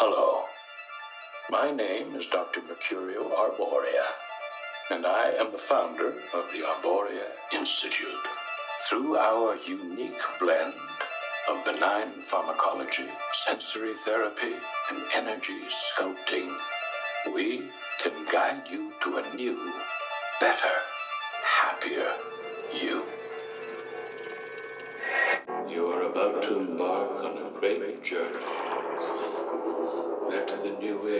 Hello. My name is Dr. Mercurio Arborea, and I am the founder of the Arborea Institute. Through our unique blend of benign pharmacology, sensory therapy, and energy sculpting, we can guide you to a new, better, happier you.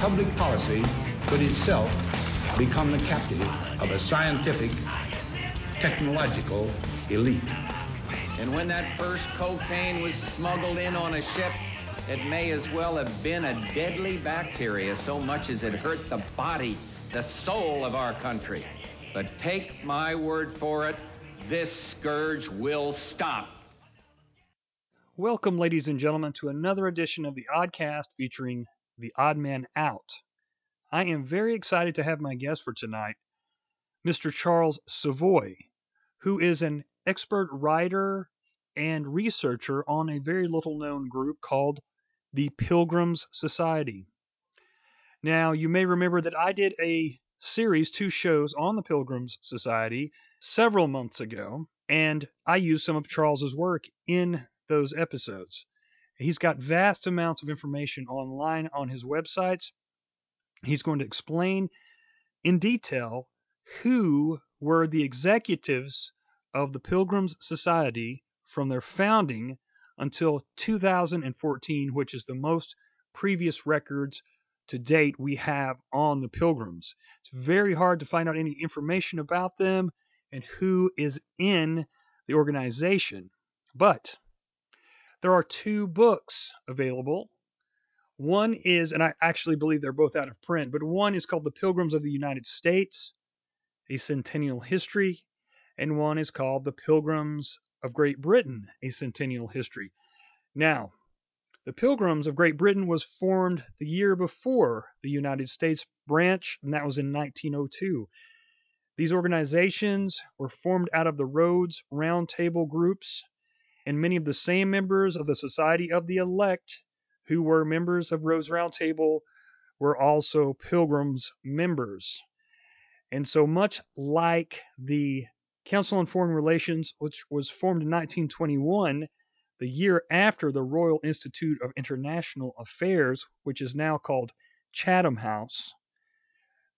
Public policy could itself become the captive of a scientific, technological elite. And when that first cocaine was smuggled in on a ship, it may as well have been a deadly bacteria so much as it hurt the body, the soul of our country. But take my word for it, this scourge will stop. Welcome, ladies and gentlemen, to another edition of the Oddcast featuring the Odd Man Out. I am very excited to have my guest for tonight, Mr. Charles Savoie, who is an expert writer and researcher on a very little known group called the Pilgrims Society. Now, you may remember that I did a series, two shows on the Pilgrims Society several months ago, and I used some of Charles's work in those episodes. He's got vast amounts of information online on his websites. He's going to explain in detail who were the executives of the Pilgrims Society from their founding until 2014, which is the most previous records to date we have on the Pilgrims. It's very hard to find out any information about them and who is in the organization. But there are two books available. One is, and I actually believe they're both out of print, but one is called The Pilgrims of the United States, A Centennial History, and one is called The Pilgrims of Great Britain, A Centennial History. Now, the Pilgrims of Great Britain was formed the year before the United States branch, and that was in 1902. These organizations were formed out of the Rhodes Round Table groups, and many of the same members of the Society of the Elect who were members of Rhodes Round Table were also Pilgrims members. And so much like the Council on Foreign Relations, which was formed in 1921, the year after the Royal Institute of International Affairs, which is now called Chatham House,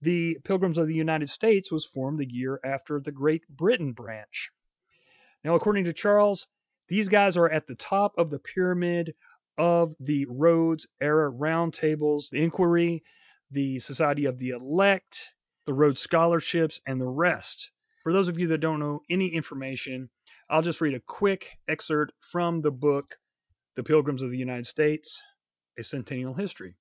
the Pilgrims of the United States was formed the year after the Great Britain branch. Now, according to Charles, these guys are at the top of the pyramid of the Rhodes era roundtables, the Inquiry, the Society of the Elect, the Rhodes Scholarships, and the rest. For those of you that don't know any information, I'll just read a quick excerpt from the book, The Pilgrims of the United States, A Centennial History.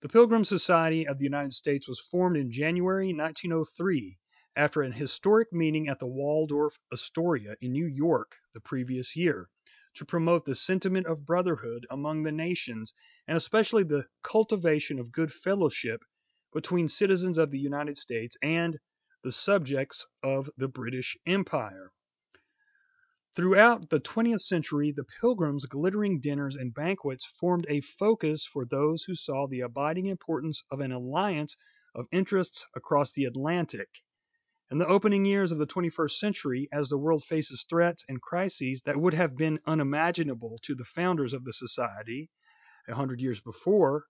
The Pilgrim Society of the United States was formed in January 1903 after an historic meeting at the Waldorf Astoria in New York the previous year to promote the sentiment of brotherhood among the nations and especially the cultivation of good fellowship between citizens of the United States and the subjects of the British Empire. Throughout the 20th century, the Pilgrims' glittering dinners and banquets formed a focus for those who saw the abiding importance of an alliance of interests across the Atlantic. In the opening years of the 21st century, as the world faces threats and crises that would have been unimaginable to the founders of the society a hundred years before,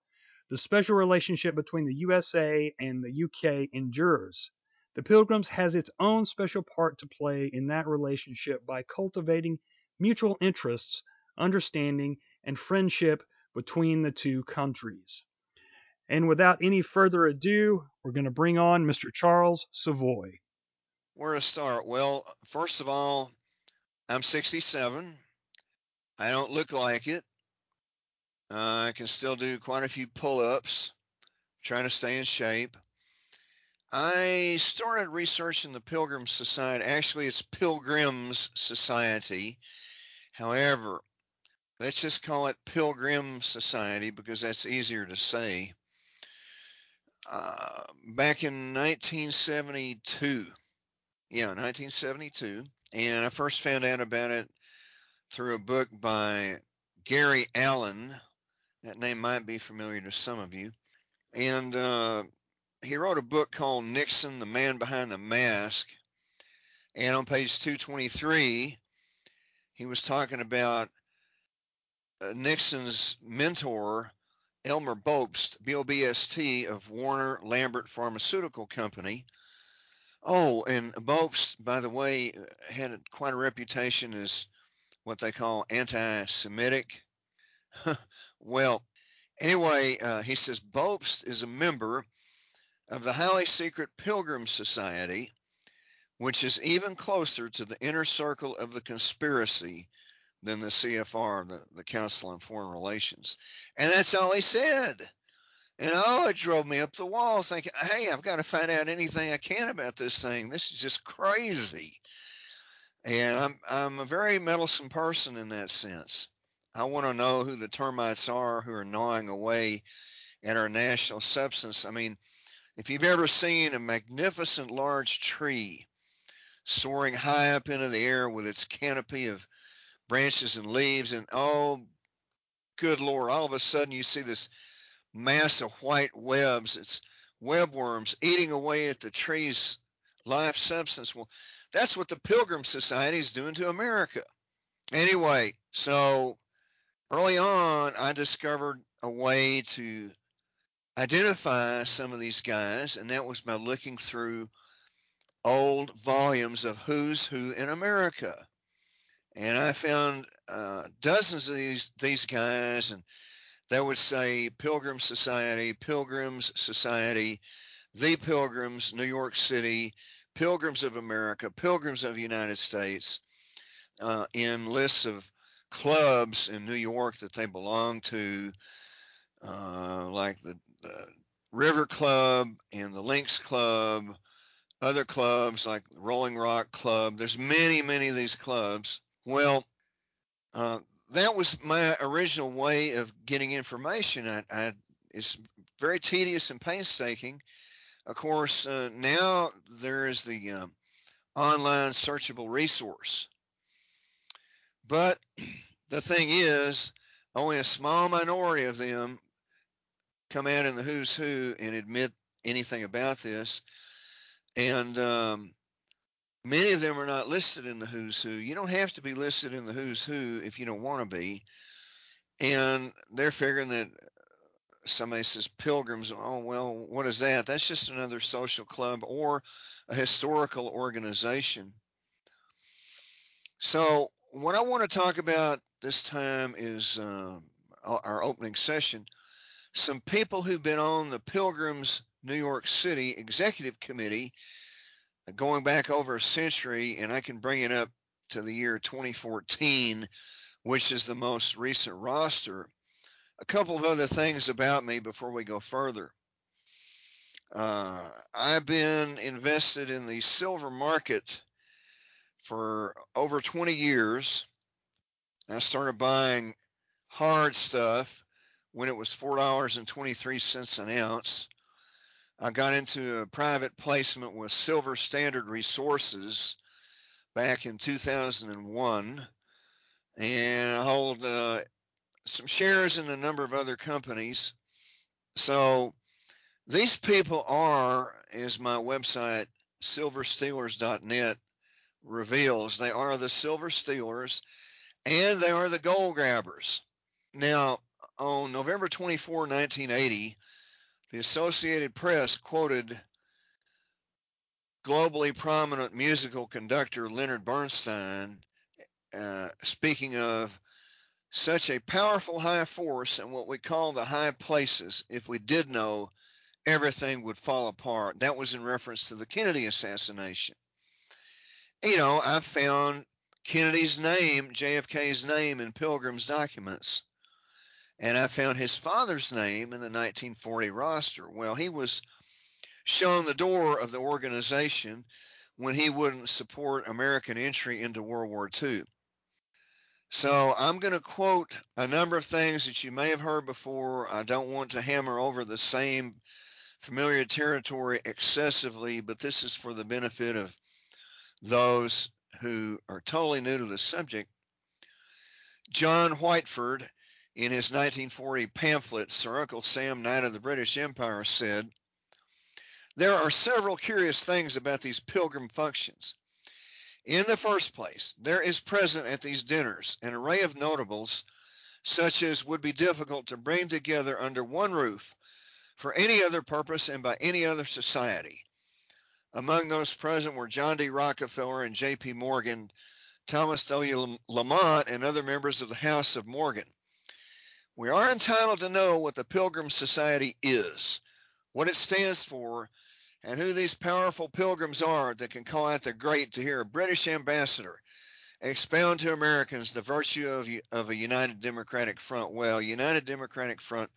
the special relationship between the USA and the UK endures. The Pilgrims has its own special part to play in that relationship by cultivating mutual interests, understanding, and friendship between the two countries. And without any further ado, we're going to bring on Mr. Charles Savoie. Where to start? Well, first of all, I'm 67. I don't look like it. Uh, I can still do quite a few pull ups, trying to stay in shape. I started researching the Pilgrim Society. Actually, it's Pilgrims Society. However, let's just call it Pilgrim Society because that's easier to say. Uh, back in 1972, yeah, 1972, and I first found out about it through a book by Gary Allen. That name might be familiar to some of you. And uh, he wrote a book called Nixon, the Man Behind the Mask. And on page 223, he was talking about uh, Nixon's mentor, Elmer Bobst, B O B S T, of Warner Lambert Pharmaceutical Company. Oh, and Bobst, by the way, had quite a reputation as what they call anti Semitic. well, anyway, uh, he says Bobst is a member of the highly secret Pilgrim Society, which is even closer to the inner circle of the conspiracy than the CFR, the, the Council on Foreign Relations. And that's all he said. And oh, it drove me up the wall thinking, hey, I've got to find out anything I can about this thing. This is just crazy. And I'm, I'm a very meddlesome person in that sense. I want to know who the termites are who are gnawing away at our national substance. I mean, if you've ever seen a magnificent large tree soaring high up into the air with its canopy of branches and leaves, and oh, good Lord, all of a sudden you see this mass of white webs. It's webworms eating away at the tree's life substance. Well, that's what the Pilgrim Society is doing to America. Anyway, so early on, I discovered a way to identify some of these guys, and that was by looking through old volumes of Who's Who in America. And I found uh, dozens of these these guys, and they would say Pilgrim Society, Pilgrims Society, The Pilgrims, New York City, Pilgrims of America, Pilgrims of the United States, uh, in lists of clubs in New York that they belong to, uh, like the, the River Club and the Links Club, other clubs like Rolling Rock Club. There's many, many of these clubs. Well, uh, that was my original way of getting information. I, I, it's very tedious and painstaking. Of course, uh, now there is the um, online searchable resource. But the thing is, only a small minority of them come out in the who's who and admit anything about this. And um, many of them are not listed in the who's who. You don't have to be listed in the who's who if you don't want to be. And they're figuring that somebody says pilgrims, oh, well, what is that? That's just another social club or a historical organization. So, what I want to talk about this time is uh, our opening session. Some people who've been on the Pilgrims New York City Executive Committee going back over a century, and I can bring it up to the year 2014, which is the most recent roster. A couple of other things about me before we go further. Uh, I've been invested in the silver market for over 20 years. I started buying hard stuff when it was $4.23 an ounce. I got into a private placement with Silver Standard Resources back in 2001, and I hold uh, some shares in a number of other companies. So these people are, as my website silverstealers.net reveals, they are the silver stealers and they are the gold grabbers. Now, on November 24, 1980, the Associated Press quoted globally prominent musical conductor Leonard Bernstein uh, speaking of such a powerful high force in what we call the high places. If we did know, everything would fall apart. That was in reference to the Kennedy assassination. You know, I found Kennedy's name, JFK's name, in Pilgrim's documents. And I found his father's name in the 1940 roster. Well, he was shown the door of the organization when he wouldn't support American entry into World War II. So I'm going to quote a number of things that you may have heard before. I don't want to hammer over the same familiar territory excessively, but this is for the benefit of those who are totally new to the subject. John Whiteford, in his 1940 pamphlet, Sir Uncle Sam, Knight of the British Empire, said, There are several curious things about these pilgrim functions. In the first place, there is present at these dinners an array of notables such as would be difficult to bring together under one roof for any other purpose and by any other society. Among those present were John D. Rockefeller and J.P. Morgan, Thomas W. Lamont, and other members of the House of Morgan. We are entitled to know what the Pilgrim Society is, what it stands for, and who these powerful pilgrims are that can call out the great to hear a British ambassador expound to Americans the virtue of, of a united Democratic Front. Well, United Democratic Front,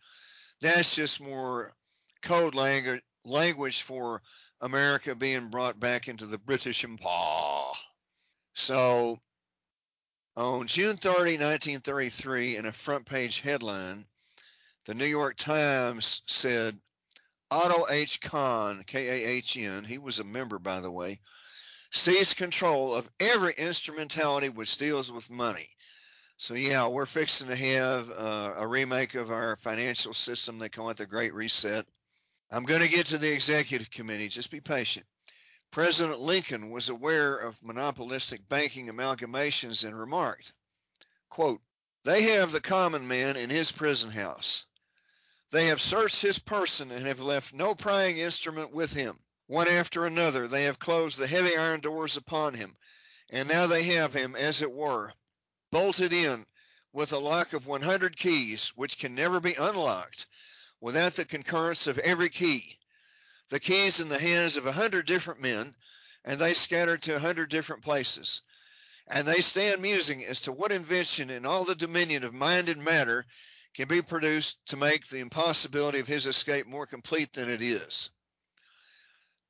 that's just more code language, language for America being brought back into the British Empire. So on June 30, 1933, in a front page headline, the New York Times said Otto H. Kahn, K A H N, he was a member, by the way, seized control of every instrumentality which deals with money. So, yeah, we're fixing to have uh, a remake of our financial system. They call it the Great Reset. I'm going to get to the executive committee. Just be patient. President Lincoln was aware of monopolistic banking amalgamations and remarked, quote, They have the common man in his prison house. They have searched his person and have left no prying instrument with him. One after another, they have closed the heavy iron doors upon him, and now they have him, as it were, bolted in with a lock of 100 keys, which can never be unlocked without the concurrence of every key. The keys in the hands of a hundred different men, and they scattered to a hundred different places. And they stand musing as to what invention in all the dominion of mind and matter can be produced to make the impossibility of his escape more complete than it is.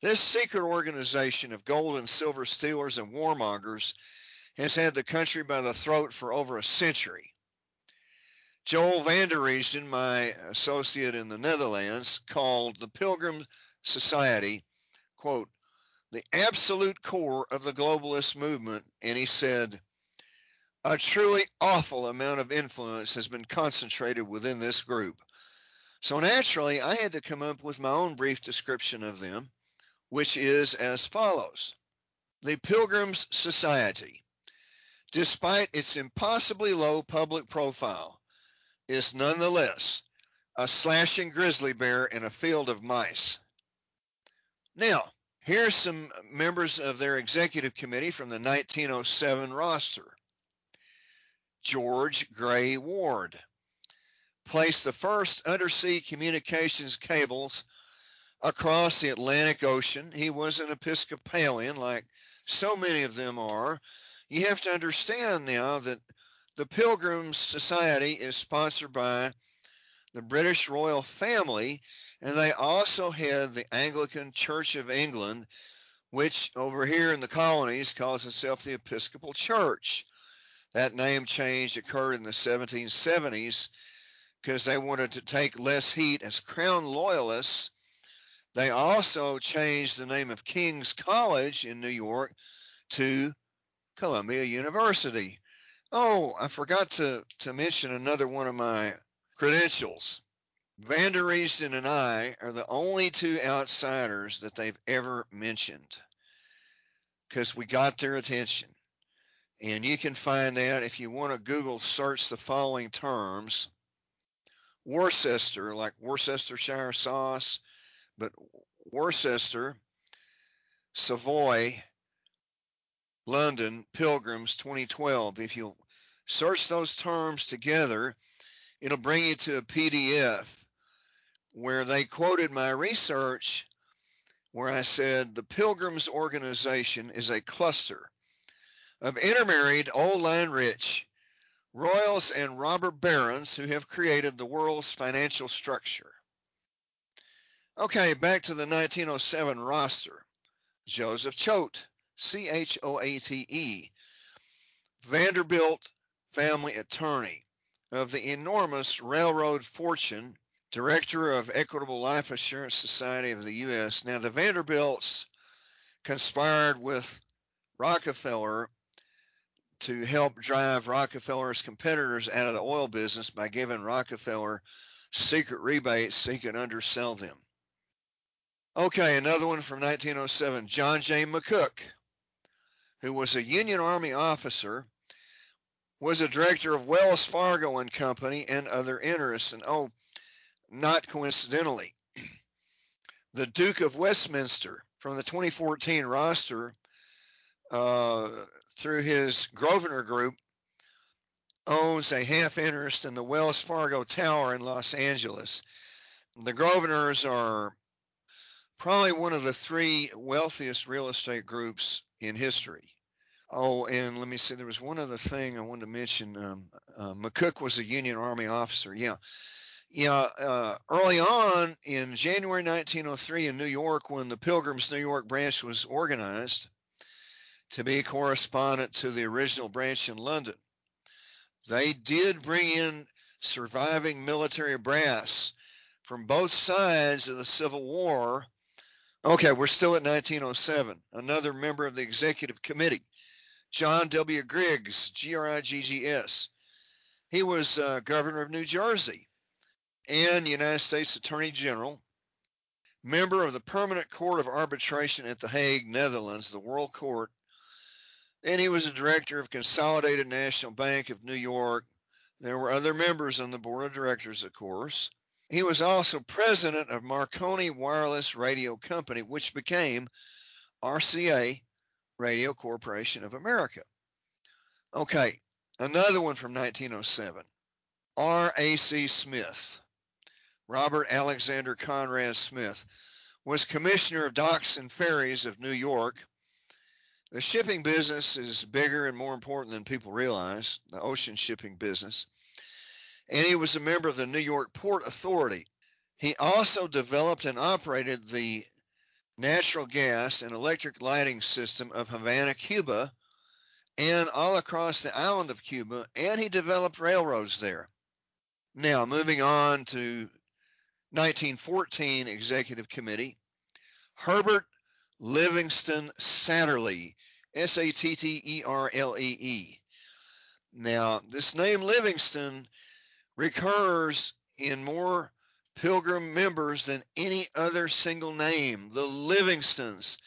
This secret organization of gold and silver stealers and warmongers has had the country by the throat for over a century. Joel van der Riesen, my associate in the Netherlands, called the Pilgrim Society, quote, the absolute core of the globalist movement, and he said, a truly awful amount of influence has been concentrated within this group. So naturally, I had to come up with my own brief description of them, which is as follows The Pilgrims Society, despite its impossibly low public profile, is nonetheless a slashing grizzly bear in a field of mice. Now, here's some members of their executive committee from the 1907 roster. George Gray Ward placed the first undersea communications cables across the Atlantic Ocean. He was an Episcopalian, like so many of them are. You have to understand now that the Pilgrims Society is sponsored by the British royal family, and they also had the Anglican Church of England, which over here in the colonies calls itself the Episcopal Church. That name change occurred in the 1770s because they wanted to take less heat as crown loyalists. They also changed the name of King's College in New York to Columbia University. Oh, I forgot to, to mention another one of my credentials. Van der Riesen and I are the only two outsiders that they've ever mentioned because we got their attention. And you can find that if you want to Google search the following terms Worcester, like Worcestershire sauce, but Worcester, Savoie, London, Pilgrims 2012. If you search those terms together, it'll bring you to a PDF where they quoted my research where I said the Pilgrims organization is a cluster of intermarried old line rich royals and robber barons who have created the world's financial structure. Okay, back to the 1907 roster. Joseph Choate, C H O A T E, Vanderbilt family attorney of the enormous railroad fortune, director of Equitable Life Assurance Society of the U.S. Now, the Vanderbilts conspired with Rockefeller to help drive Rockefeller's competitors out of the oil business by giving Rockefeller secret rebates so he could undersell them. Okay, another one from 1907 John J. McCook, who was a Union Army officer, was a director of Wells Fargo and Company and other interests. And oh, not coincidentally, the Duke of Westminster from the 2014 roster uh, through his Grosvenor Group owns a half interest in the Wells Fargo Tower in Los Angeles. The Grosvenors are probably one of the three wealthiest real estate groups in history. Oh, and let me see, there was one other thing I wanted to mention. Um, uh, McCook was a Union Army officer. Yeah. Yeah, uh, early on in January 1903 in New York, when the Pilgrims New York branch was organized to be correspondent to the original branch in London, they did bring in surviving military brass from both sides of the Civil War Okay, we're still at 1907. Another member of the executive committee, John W. Griggs, G R I G G S. He was uh, governor of New Jersey and United States Attorney General, member of the Permanent Court of Arbitration at The Hague, Netherlands, the World Court, and he was a director of Consolidated National Bank of New York. There were other members on the board of directors, of course. He was also president of Marconi Wireless Radio Company, which became RCA Radio Corporation of America. Okay, another one from 1907. R.A.C. Smith, Robert Alexander Conrad Smith, was commissioner of docks and ferries of New York. The shipping business is bigger and more important than people realize, the ocean shipping business and he was a member of the New York Port Authority. He also developed and operated the natural gas and electric lighting system of Havana, Cuba, and all across the island of Cuba, and he developed railroads there. Now, moving on to 1914 Executive Committee, Herbert Livingston Satterlee, S A T T E R L E E. Now, this name Livingston recurs in more pilgrim members than any other single name. The Livingstons,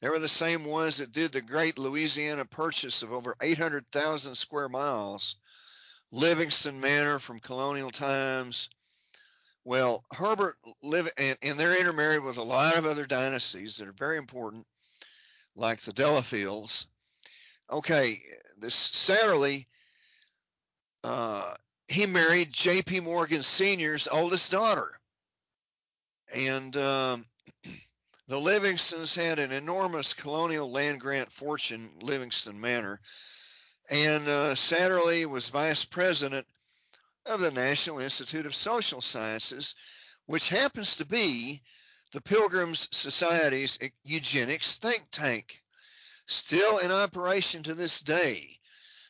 they were the same ones that did the great Louisiana purchase of over 800,000 square miles. Livingston Manor from colonial times. Well, Herbert live and, and they're intermarried with a lot of other dynasties that are very important, like the Delafields. Okay, this Satterlee uh, he married J.P. Morgan Sr.'s oldest daughter. And um, the Livingstons had an enormous colonial land grant fortune, Livingston Manor. And uh, Satterlee was vice president of the National Institute of Social Sciences, which happens to be the Pilgrims Society's eugenics think tank, still in operation to this day,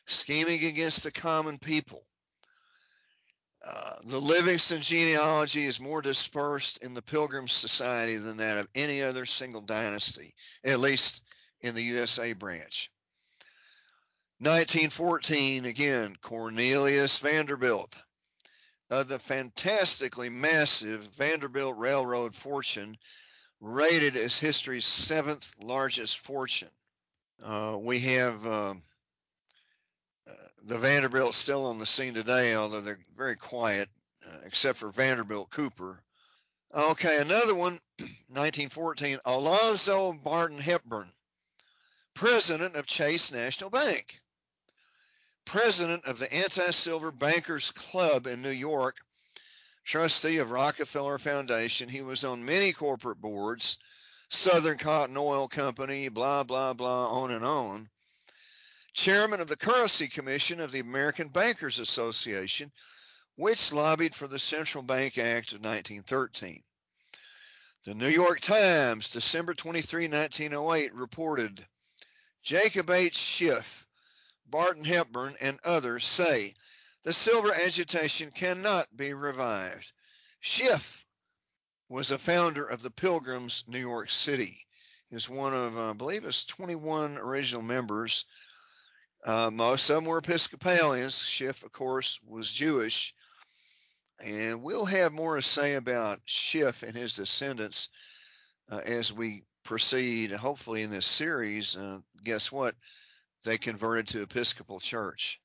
scheming against the common people. Uh, the Livingston genealogy is more dispersed in the Pilgrim Society than that of any other single dynasty, at least in the USA branch. 1914, again, Cornelius Vanderbilt of the fantastically massive Vanderbilt Railroad fortune, rated as history's seventh largest fortune. Uh, we have. Uh, the Vanderbilt's still on the scene today, although they're very quiet. Uh, except for Vanderbilt Cooper. Okay, another one, 1914, Alonzo Barton Hepburn, president of Chase National Bank, president of the Anti Silver Bankers Club in New York, trustee of Rockefeller Foundation. He was on many corporate boards, Southern Cotton Oil Company, blah, blah, blah, on and on. Chairman of the Currency Commission of the American Bankers Association, which lobbied for the Central Bank Act of 1913. The New York Times, December 23, 1908, reported Jacob H. Schiff, Barton Hepburn, and others say the silver agitation cannot be revived. Schiff was a founder of the Pilgrims, New York City. Is one of, uh, I believe, it's 21 original members. Uh, most of them were Episcopalians. Schiff, of course, was Jewish. And we'll have more to say about Schiff and his descendants uh, as we proceed, hopefully, in this series. Uh, guess what? They converted to Episcopal Church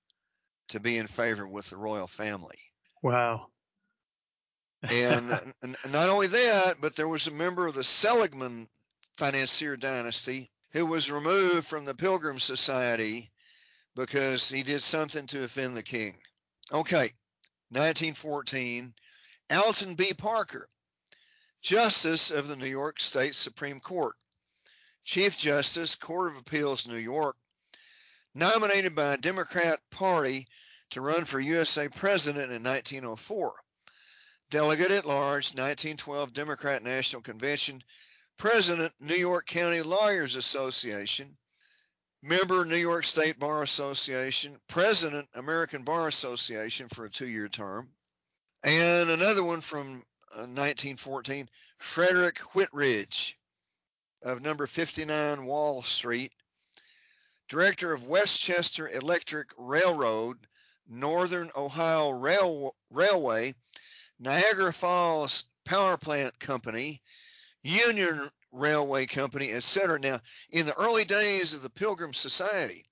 to be in favor with the royal family. Wow. and not only that, but there was a member of the Seligman financier dynasty who was removed from the Pilgrim Society because he did something to offend the king. Okay, 1914, Alton B. Parker, Justice of the New York State Supreme Court, Chief Justice, Court of Appeals, New York, nominated by a Democrat Party to run for USA President in 1904. Delegate at large, 1912 Democrat National Convention, President, New York County Lawyers Association, member New York State Bar Association, president American Bar Association for a two-year term, and another one from uh, 1914, Frederick Whitridge of number 59 Wall Street, director of Westchester Electric Railroad, Northern Ohio Rail- Railway, Niagara Falls Power Plant Company, Union Railway Company, etc. Now, in the early days of the Pilgrim Society,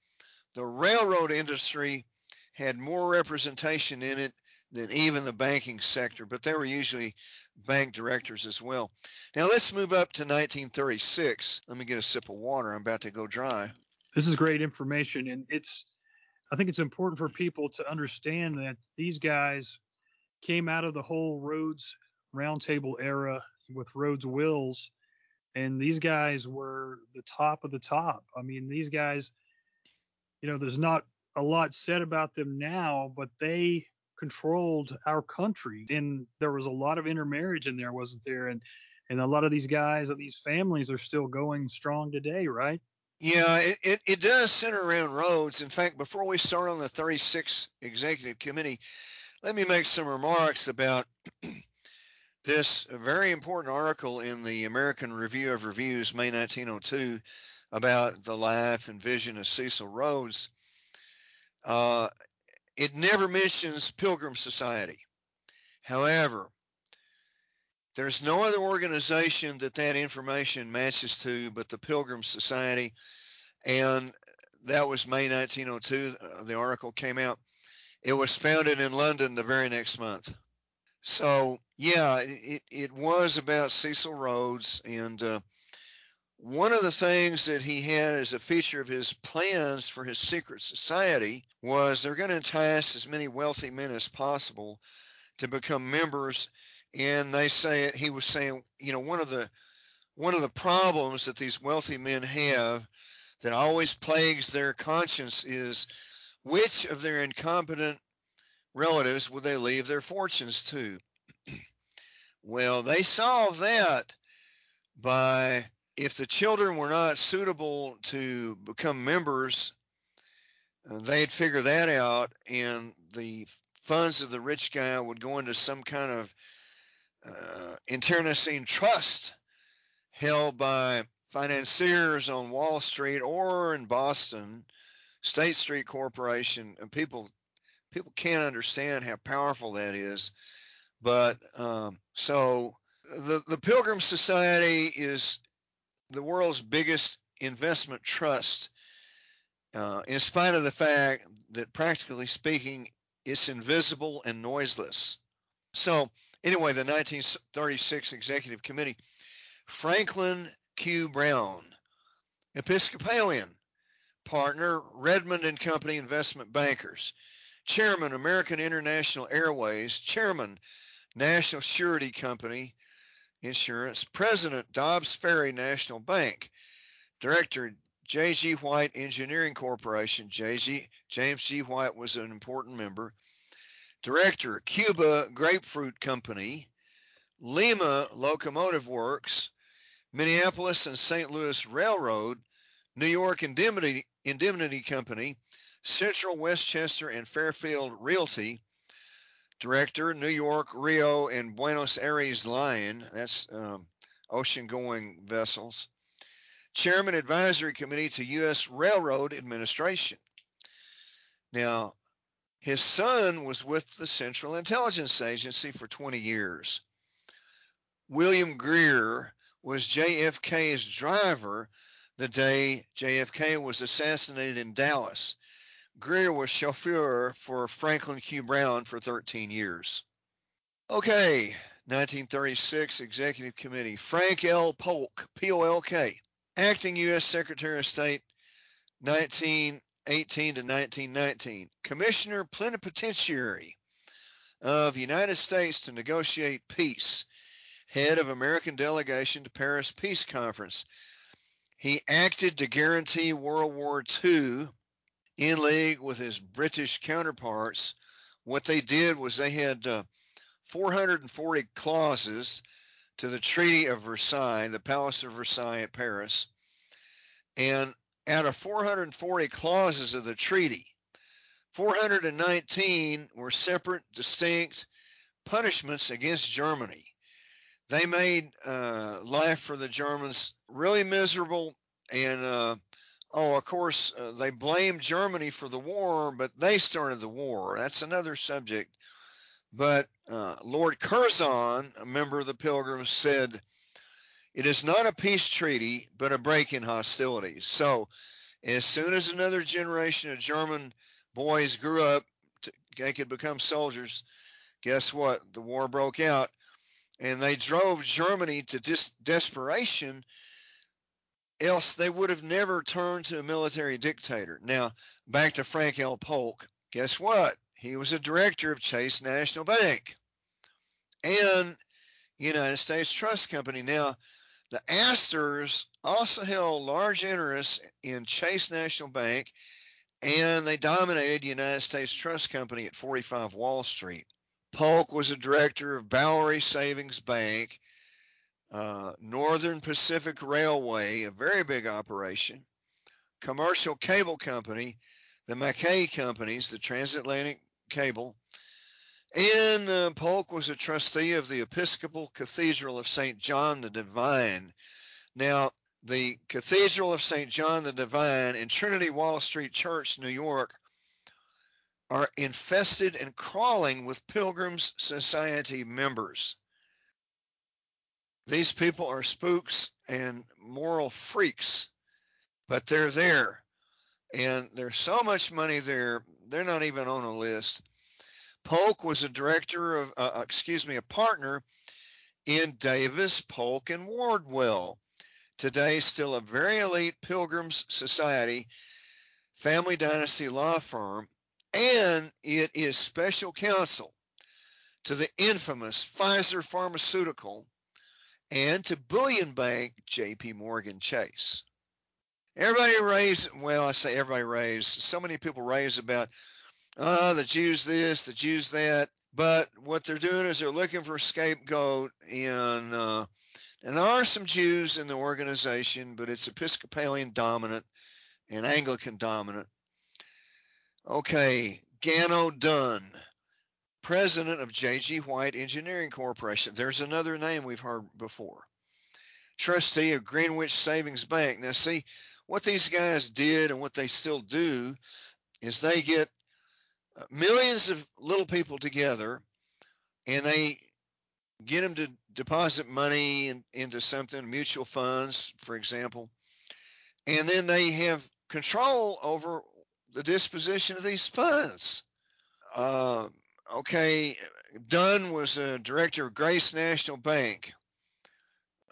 the railroad industry had more representation in it than even the banking sector, but they were usually bank directors as well. Now let's move up to 1936. Let me get a sip of water. I'm about to go dry. This is great information, and it's I think it's important for people to understand that these guys came out of the whole Rhodes Roundtable era with Rhodes Wills and these guys were the top of the top. I mean, these guys, you know, there's not a lot said about them now, but they controlled our country, and there was a lot of intermarriage in there, wasn't there? And and a lot of these guys and these families are still going strong today, right? Yeah, it, it, it does center around Rhodes. In fact, before we start on the 36 executive committee, let me make some remarks about this very important article in the American Review of Reviews, May 1902, about the life and vision of Cecil Rhodes. Uh, it never mentions Pilgrim Society. However, there's no other organization that that information matches to but the Pilgrim Society, and that was May 1902. Uh, the article came out. It was founded in London the very next month. So yeah, it it was about Cecil Rhodes, and uh, one of the things that he had as a feature of his plans for his secret society was they're going to entice as many wealthy men as possible to become members. And they say it, he was saying, you know, one of the one of the problems that these wealthy men have that always plagues their conscience is which of their incompetent relatives would they leave their fortunes to? well, they solved that by if the children were not suitable to become members, uh, they'd figure that out, and the funds of the rich guy would go into some kind of uh, internecine trust held by financiers on Wall Street or in Boston, State Street Corporation, and people people can't understand how powerful that is. But um, so the the Pilgrim Society is the world's biggest investment trust, uh, in spite of the fact that practically speaking, it's invisible and noiseless. So, anyway, the 1936 Executive Committee, Franklin Q. Brown, Episcopalian, partner, Redmond and Company Investment Bankers, chairman, American International Airways, chairman, National Surety Company Insurance, president, Dobbs Ferry National Bank, director, J.G. White Engineering Corporation. J.G. James G. White was an important member. Director, Cuba Grapefruit Company, Lima Locomotive Works, Minneapolis and St. Louis Railroad, New York Indemnity, Indemnity Company, Central Westchester and Fairfield Realty, Director, New York, Rio, and Buenos Aires Line. That's um, ocean going vessels. Chairman Advisory Committee to U.S. Railroad Administration. Now, his son was with the Central Intelligence Agency for 20 years. William Greer was JFK's driver the day JFK was assassinated in Dallas. Greer was chauffeur for Franklin Q. Brown for 13 years. Okay, 1936 Executive Committee. Frank L. Polk, P-O-L-K, Acting U.S. Secretary of State, 1918 to 1919. Commissioner Plenipotentiary of United States to negotiate peace. Head of American delegation to Paris Peace Conference. He acted to guarantee World War II in league with his British counterparts. What they did was they had uh, 440 clauses to the Treaty of Versailles, the Palace of Versailles at Paris. And out of 440 clauses of the treaty, 419 were separate, distinct punishments against Germany. They made uh, life for the Germans really miserable and uh, Oh, of course, uh, they blamed Germany for the war, but they started the war. That's another subject. But uh, Lord Curzon, a member of the Pilgrims, said, It is not a peace treaty, but a break in hostilities. So, as soon as another generation of German boys grew up, to, they could become soldiers, guess what? The war broke out. And they drove Germany to dis- desperation else they would have never turned to a military dictator. Now, back to Frank L. Polk. Guess what? He was a director of Chase National Bank and United States Trust Company. Now, the Astors also held large interests in Chase National Bank and they dominated United States Trust Company at 45 Wall Street. Polk was a director of Bowery Savings Bank uh, Northern Pacific Railway, a very big operation, Commercial Cable Company, the Mackay Companies, the Transatlantic Cable, and uh, Polk was a trustee of the Episcopal Cathedral of St. John the Divine. Now, the Cathedral of St. John the Divine and Trinity Wall Street Church, New York, are infested and crawling with Pilgrims Society members. These people are spooks and moral freaks, but they're there. And there's so much money there, they're not even on a list. Polk was a director of, uh, uh, excuse me, a partner in Davis, Polk, and Wardwell. Today, still a very elite Pilgrims Society family dynasty law firm, and it is special counsel to the infamous Pfizer Pharmaceutical and to bullion bank JP Morgan Chase. Everybody raised, well, I say everybody raised, so many people raised about, uh, the Jews this, the Jews that, but what they're doing is they're looking for a scapegoat, and, uh, and there are some Jews in the organization, but it's Episcopalian dominant and Anglican dominant. Okay, Gano Dunn president of J.G. White Engineering Corporation. There's another name we've heard before. Trustee of Greenwich Savings Bank. Now, see, what these guys did and what they still do is they get millions of little people together and they get them to deposit money in, into something, mutual funds, for example, and then they have control over the disposition of these funds. Uh, okay, Dunn was a director of Grace National Bank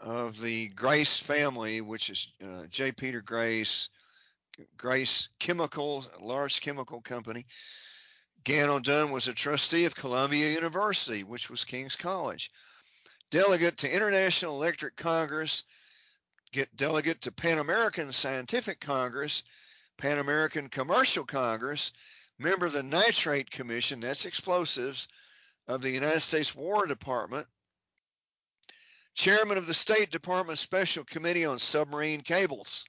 of the Grace family, which is uh, J. Peter Grace, Grace Chemical, large chemical company. Gano Dunn was a trustee of Columbia University, which was King's College. Delegate to International Electric Congress, get delegate to Pan American Scientific Congress, Pan American Commercial Congress, member of the Nitrate Commission, that's explosives, of the United States War Department, chairman of the State Department Special Committee on Submarine Cables,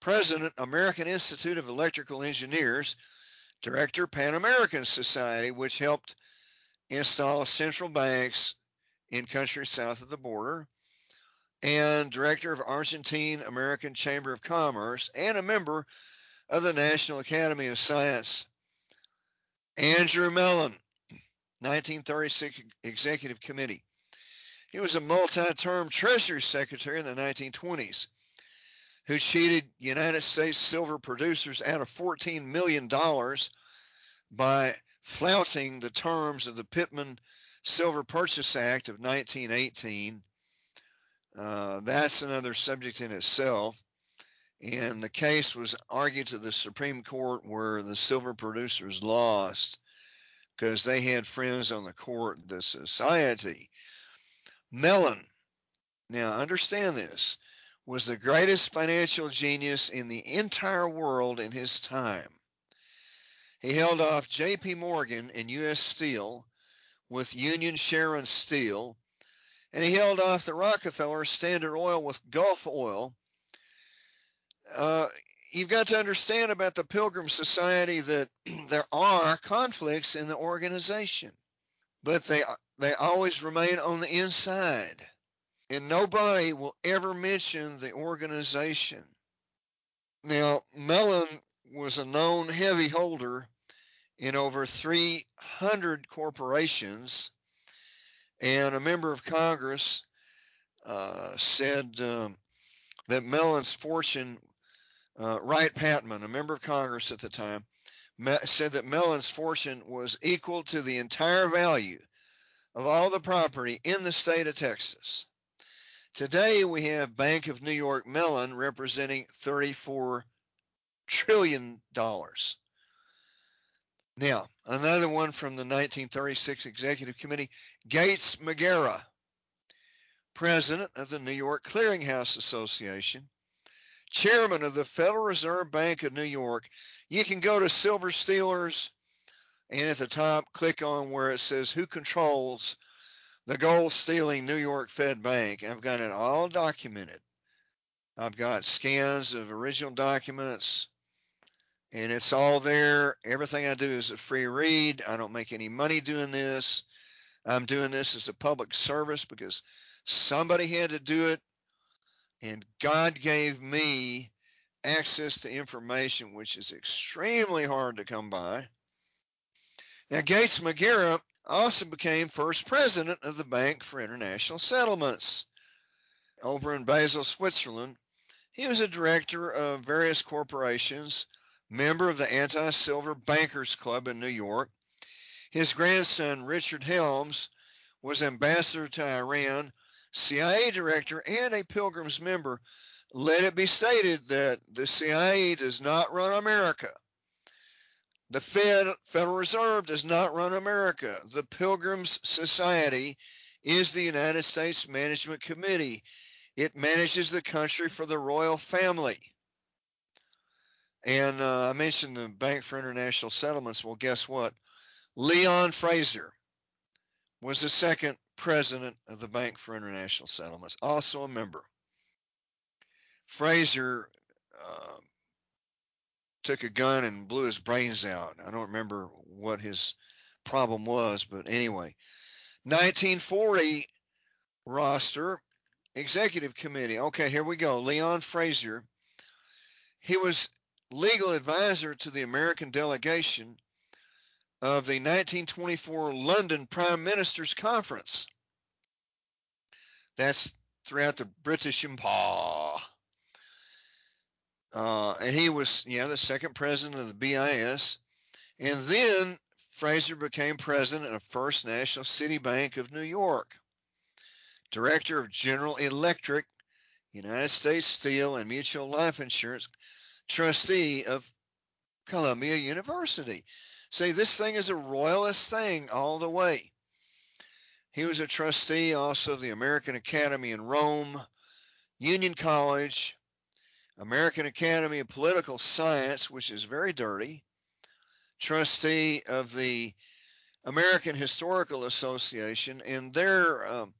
president, American Institute of Electrical Engineers, director, Pan American Society, which helped install central banks in countries south of the border, and director of Argentine American Chamber of Commerce, and a member of the National Academy of Science. Andrew Mellon, 1936 Executive Committee. He was a multi-term Treasury Secretary in the 1920s who cheated United States silver producers out of $14 million by flouting the terms of the Pittman Silver Purchase Act of 1918. Uh, that's another subject in itself. And the case was argued to the Supreme Court where the silver producers lost because they had friends on the court, the society. Mellon, now understand this, was the greatest financial genius in the entire world in his time. He held off J.P. Morgan and U.S. Steel with Union Sharon Steel, and he held off the Rockefeller Standard Oil with Gulf Oil. Uh, you've got to understand about the Pilgrim Society that there are conflicts in the organization, but they they always remain on the inside and nobody will ever mention the organization. Now, Mellon was a known heavy holder in over 300 corporations, and a member of Congress uh, said um, that Mellon's fortune, uh, Wright Patman, a member of Congress at the time, said that Mellon's fortune was equal to the entire value of all the property in the state of Texas. Today we have Bank of New York Mellon representing 34 trillion dollars. Now, another one from the 1936 Executive Committee, Gates McGarrah, president of the New York Clearinghouse Association, chairman of the Federal Reserve Bank of New York. You can go to Silver Stealers and at the top click on where it says who controls the gold stealing New York Fed Bank. I've got it all documented. I've got scans of original documents, and it's all there. Everything I do is a free read. I don't make any money doing this. I'm doing this as a public service because somebody had to do it, and God gave me access to information which is extremely hard to come by. Now, Gates McGarrah also became first president of the Bank for International Settlements over in Basel, Switzerland. He was a director of various corporations, member of the Anti Silver Bankers Club in New York. His grandson, Richard Helms, was ambassador to Iran, CIA director, and a Pilgrim's member. Let it be stated that the CIA does not run America. The Fed, Federal Reserve does not run America. The Pilgrims Society is the United States Management Committee. It manages the country for the royal family. And uh, I mentioned the Bank for International Settlements. Well, guess what? Leon Fraser was the second president of the Bank for International Settlements, also a member. Fraser uh, took a gun and blew his brains out. I don't remember what his problem was, but anyway. 1940 roster, executive committee. Okay, here we go. Leon Fraser. He was legal advisor to the American delegation of the 1924 London Prime Minister's Conference. That's throughout the British Empire. Uh, and he was, yeah, the second president of the BIS. And then Fraser became president of First National City Bank of New York, director of General Electric, United States Steel and Mutual Life Insurance, trustee of Columbia University. See, this thing is a royalist thing all the way. He was a trustee also of the American Academy in Rome, Union College, American Academy of Political Science, which is very dirty, trustee of the American Historical Association, and their um,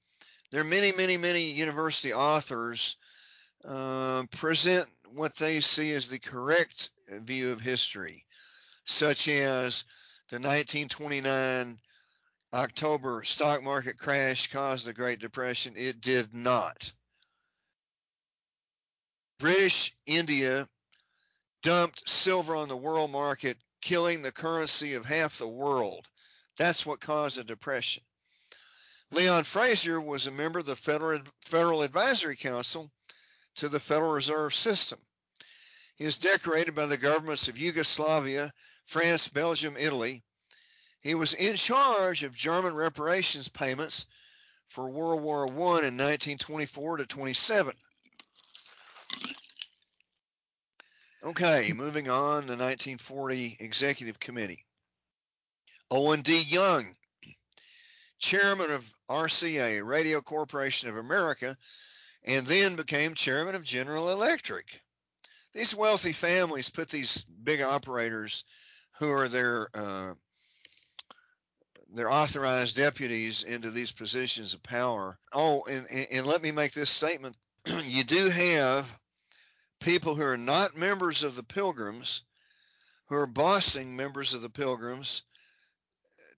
their many, many, many university authors uh, present what they see as the correct view of history, such as the 1929 October stock market crash caused the Great Depression. It did not. British India dumped silver on the world market, killing the currency of half the world. That's what caused the depression. Leon Fraser was a member of the Federal, Federal Advisory Council to the Federal Reserve System. He was decorated by the governments of Yugoslavia, France, Belgium, Italy. He was in charge of German reparations payments for World War I in 1924 to 27. Okay, moving on, the 1940 Executive Committee. Owen D. Young, chairman of RCA, Radio Corporation of America, and then became chairman of General Electric. These wealthy families put these big operators who are their uh, their authorized deputies into these positions of power. Oh, and, and let me make this statement. you do have people who are not members of the pilgrims who are bossing members of the pilgrims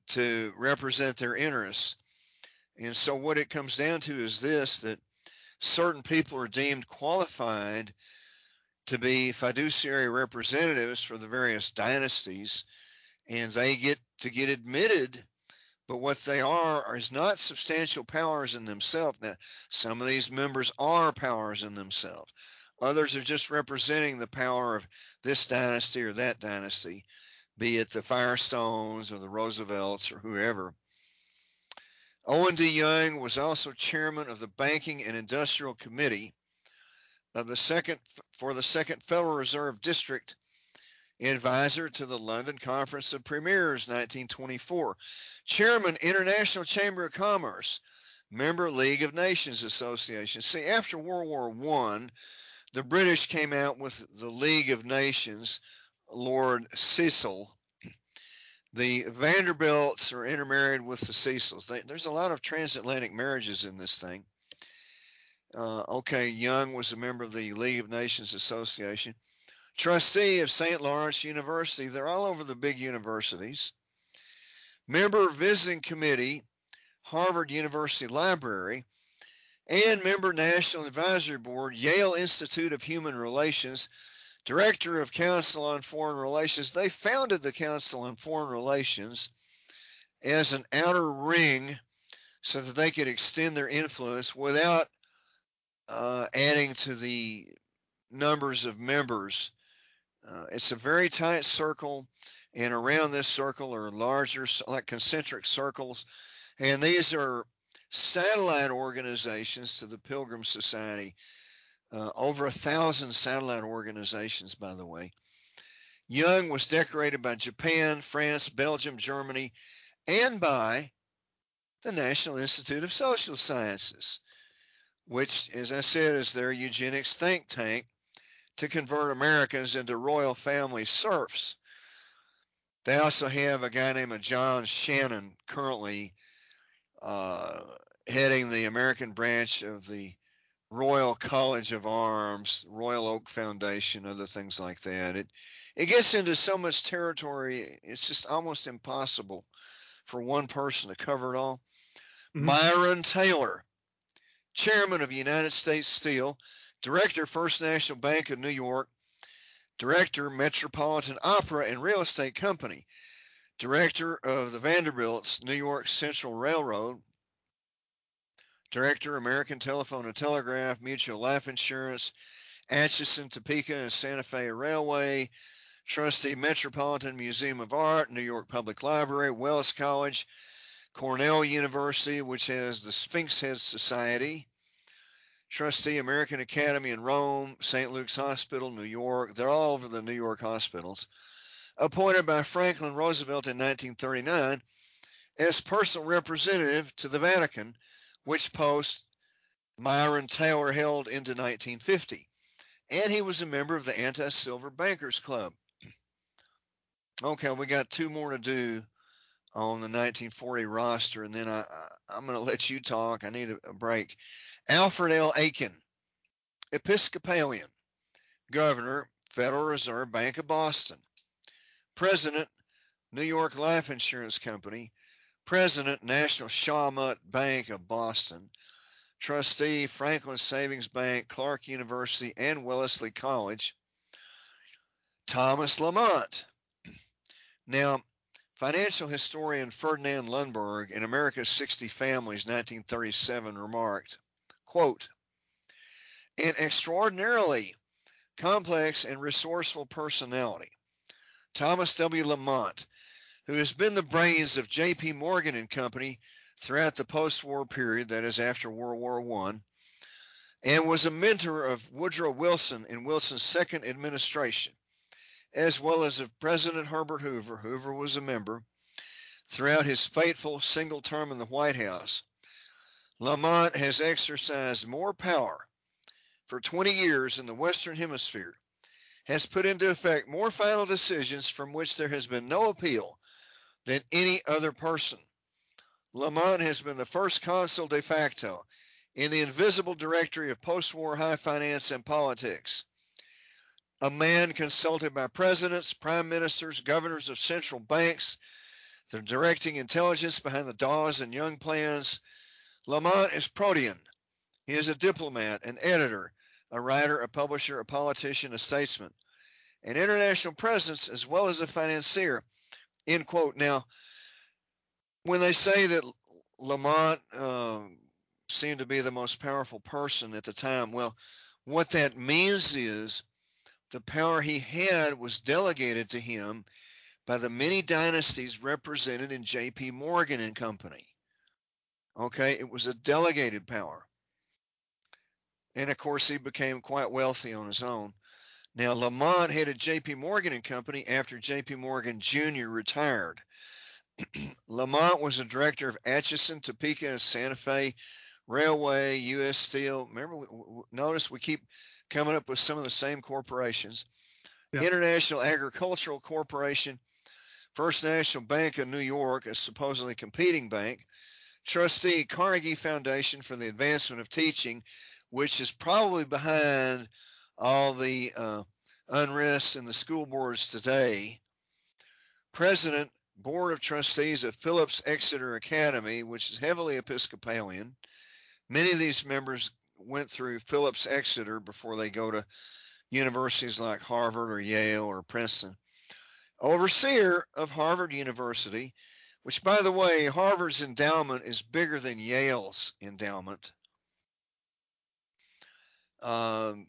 to represent their interests. And so what it comes down to is this that certain people are deemed qualified to be fiduciary representatives for the various dynasties and they get to get admitted. But what they are is not substantial powers in themselves. Now some of these members are powers in themselves others are just representing the power of this dynasty or that dynasty be it the firestones or the roosevelts or whoever Owen D. Young was also chairman of the Banking and Industrial Committee of the second for the Second Federal Reserve District, advisor to the London Conference of Premiers 1924, chairman International Chamber of Commerce, member League of Nations Association. See, after World War One, the British came out with the League of Nations, Lord Cecil, the Vanderbilts are intermarried with the Cecils. They, there's a lot of transatlantic marriages in this thing. Uh, okay, Young was a member of the League of Nations Association, trustee of St. Lawrence University. They're all over the big universities. Member visiting committee, Harvard University Library, and member National Advisory Board, Yale Institute of Human Relations, director of Council on Foreign Relations. They founded the Council on Foreign Relations as an outer ring so that they could extend their influence without uh, adding to the numbers of members. Uh, it's a very tight circle, and around this circle are larger, like concentric circles, and these are satellite organizations to the Pilgrim Society. Uh, over a thousand satellite organizations, by the way. Young was decorated by Japan, France, Belgium, Germany, and by the National Institute of Social Sciences, which, as I said, is their eugenics think tank to convert Americans into royal family serfs. They also have a guy named John Shannon currently heading the American branch of the Royal College of Arms, Royal Oak Foundation, other things like that. It it gets into so much territory, it's just almost impossible for one person to cover it all. Mm-hmm. Myron Taylor, chairman of United States Steel, director First National Bank of New York, director Metropolitan Opera and Real Estate Company, director of the Vanderbilt's New York Central Railroad, Director, American Telephone and Telegraph, Mutual Life Insurance, Atchison, Topeka, and Santa Fe Railway, trustee Metropolitan Museum of Art, New York Public Library, Wells College, Cornell University, which has the Sphinx Head Society, trustee American Academy in Rome, St. Luke's Hospital, New York. They're all over the New York hospitals. Appointed by Franklin Roosevelt in 1939 as personal representative to the Vatican, which post Myron Taylor held into 1950. And he was a member of the Anti Silver Bankers Club. Okay, we got two more to do on the 1940 roster, and then I, I, am going to let you talk. I need a, a break. Alfred L. Aiken, Episcopalian, Governor, Federal Reserve Bank of Boston, President, New York Life Insurance Company, President, National Shawmut Bank of Boston, Trustee, Franklin Savings Bank, Clark University, and Wellesley College, Thomas Lamont. Now, financial historian Ferdinand Lundberg in America's 60 Families, 1937, remarked, quote, an extraordinarily complex and resourceful personality, Thomas W. Lamont, who has been the brains of J.P. Morgan and Company throughout the post-war period, that is after World War I, and was a mentor of Woodrow Wilson in Wilson's second administration as well as of President Herbert Hoover. Hoover was a member throughout his fateful single term in the White House. Lamont has exercised more power for 20 years in the Western Hemisphere, has put into effect more final decisions from which there has been no appeal than any other person. Lamont has been the first consul de facto in the invisible directory of post war high finance and politics a man consulted by presidents, prime ministers, governors of central banks. They're directing intelligence behind the Dawes and Young plans. Lamont is protean. He is a diplomat, an editor, a writer, a publisher, a politician, a statesman, an international presence, as well as a financier. End quote. Now, when they say that Lamont uh, seemed to be the most powerful person at the time, well, what that means is the power he had was delegated to him by the many dynasties represented in J.P. Morgan and Company. Okay, it was a delegated power. And of course, he became quite wealthy on his own. Now, Lamont headed J.P. Morgan and Company after J.P. Morgan Jr. retired. Lamont was a director of Atchison, Topeka, and Santa Fe Railway, U.S. Steel. Remember, notice we keep coming up with some of the same corporations. Yeah. International Agricultural Corporation, First National Bank of New York, a supposedly competing bank, trustee Carnegie Foundation for the Advancement of Teaching, which is probably behind all the uh, unrest in the school boards today. President, Board of Trustees of Phillips Exeter Academy, which is heavily Episcopalian. Many of these members went through Phillips Exeter before they go to universities like Harvard or Yale or Princeton. Overseer of Harvard University, which, by the way, Harvard's endowment is bigger than Yale's endowment. Um,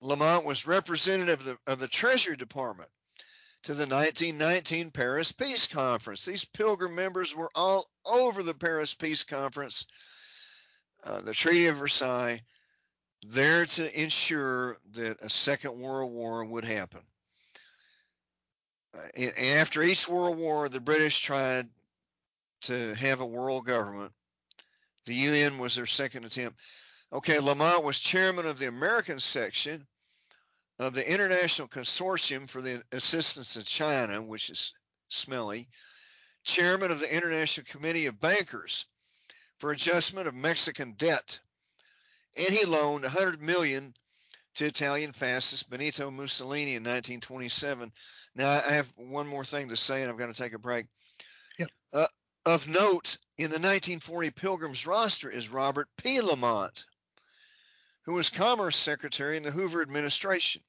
Lamont was representative of the, of the Treasury Department to the 1919 Paris Peace Conference. These pilgrim members were all over the Paris Peace Conference uh, the Treaty of Versailles, there to ensure that a Second World War would happen. Uh, after each World War, the British tried to have a world government. The UN was their second attempt. Okay, Lamont was chairman of the American section of the International Consortium for the Assistance of China, which is smelly, chairman of the International Committee of Bankers for adjustment of Mexican debt, and he loaned 100 million to Italian fascist Benito Mussolini in 1927. Now I have one more thing to say, and I'm going to take a break. Yep. Uh, of note, in the 1940 Pilgrims roster is Robert P. Lamont, who was Commerce Secretary in the Hoover administration,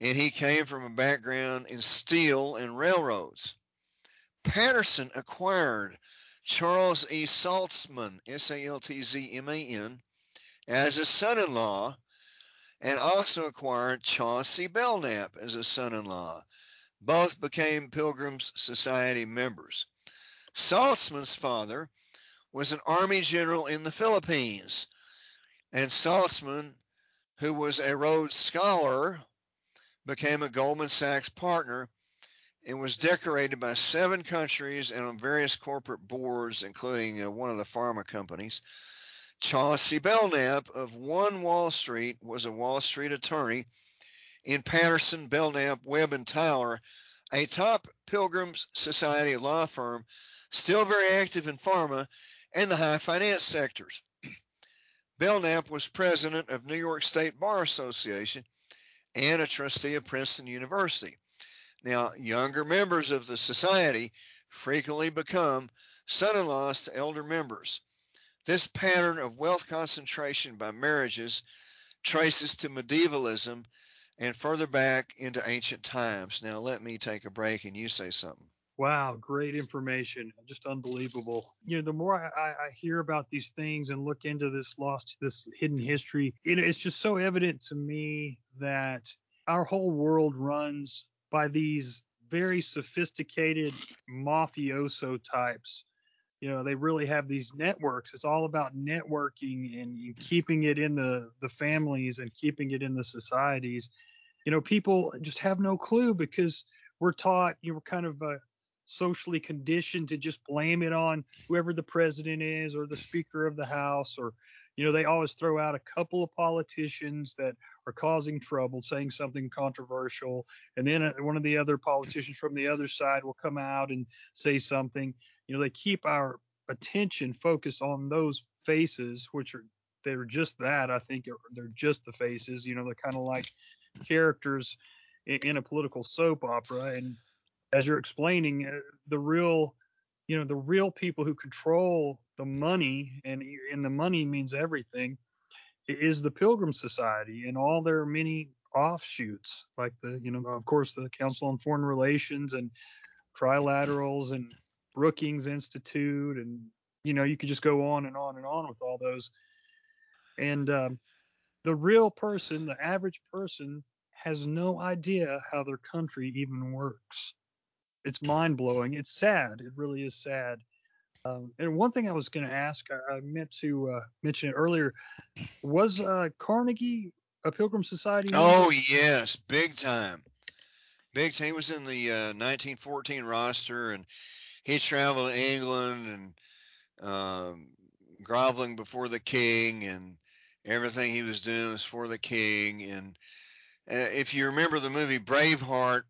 and he came from a background in steel and railroads. Patterson acquired Charles E. Saltzman, S A L T Z M A N, as his son in law and also acquired Chauncey Belknap as a son in law. Both became Pilgrims Society members. Saltzman's father was an army general in the Philippines, and Saltzman, who was a Rhodes Scholar, became a Goldman Sachs partner and was decorated by seven countries and on various corporate boards, including uh, one of the pharma companies. Chauncey Belknap of One Wall Street was a Wall Street attorney in Patterson, Belknap, Webb, and Tyler, a top Pilgrims Society law firm, still very active in pharma and the high finance sectors. Belknap was president of New York State Bar Association and a trustee of Princeton University. Now, younger members of the society frequently become son in laws to elder members. This pattern of wealth concentration by marriages traces to medievalism and further back into ancient times. Now, let me take a break and you say something. Wow, great information. Just unbelievable. You know, the more I, I hear about these things and look into this lost, this hidden history, it, it's just so evident to me that our whole world runs by these very sophisticated mafioso types you know they really have these networks it's all about networking and, and keeping it in the the families and keeping it in the societies you know people just have no clue because we're taught you know kind of uh, socially conditioned to just blame it on whoever the president is or the speaker of the house or you know they always throw out a couple of politicians that are causing trouble saying something controversial. And then uh, one of the other politicians from the other side will come out and say something. You know they keep our attention focused on those faces which are they're just that i think they're just the faces. You know they're kind of like characters in, in, a political soap opera. And as you're explaining uh, the real you know the real people who control the money and and the money means everything is the pilgrim society and all their many offshoots like the you know of course the council on foreign relations and trilaterals and Brookings Institute, and you know you could just go on and on and on with all those. And um, the real person, the average person, has no idea how their country even works. It's mind blowing. It's sad. It really is sad. Um, and one thing I was going to ask, I, I, meant to uh, mention it earlier, was uh, Carnegie a Pilgrim Society? Member? Oh yes, big time. Big time. He was in the uh, 1914 roster, and he traveled to England and um, groveling before the king, and everything he was doing was for the king. And uh, if you remember the movie Braveheart,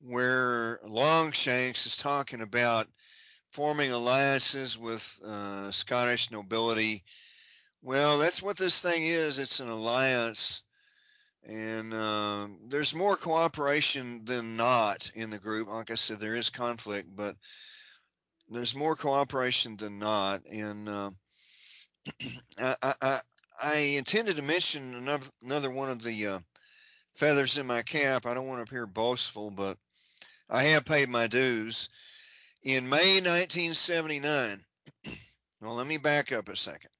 where Longshanks is talking about forming alliances with uh, Scottish nobility. Well, that's what this thing is. It's an alliance and uh, there's more cooperation than not in the group. Like I said, there is conflict, but there's more cooperation than not. And uh, I, I, I, intended to mention another, another one of the uh, feathers in my cap. I don't want to appear boastful, but I have paid my dues. In May 1979, well, let me back up a second.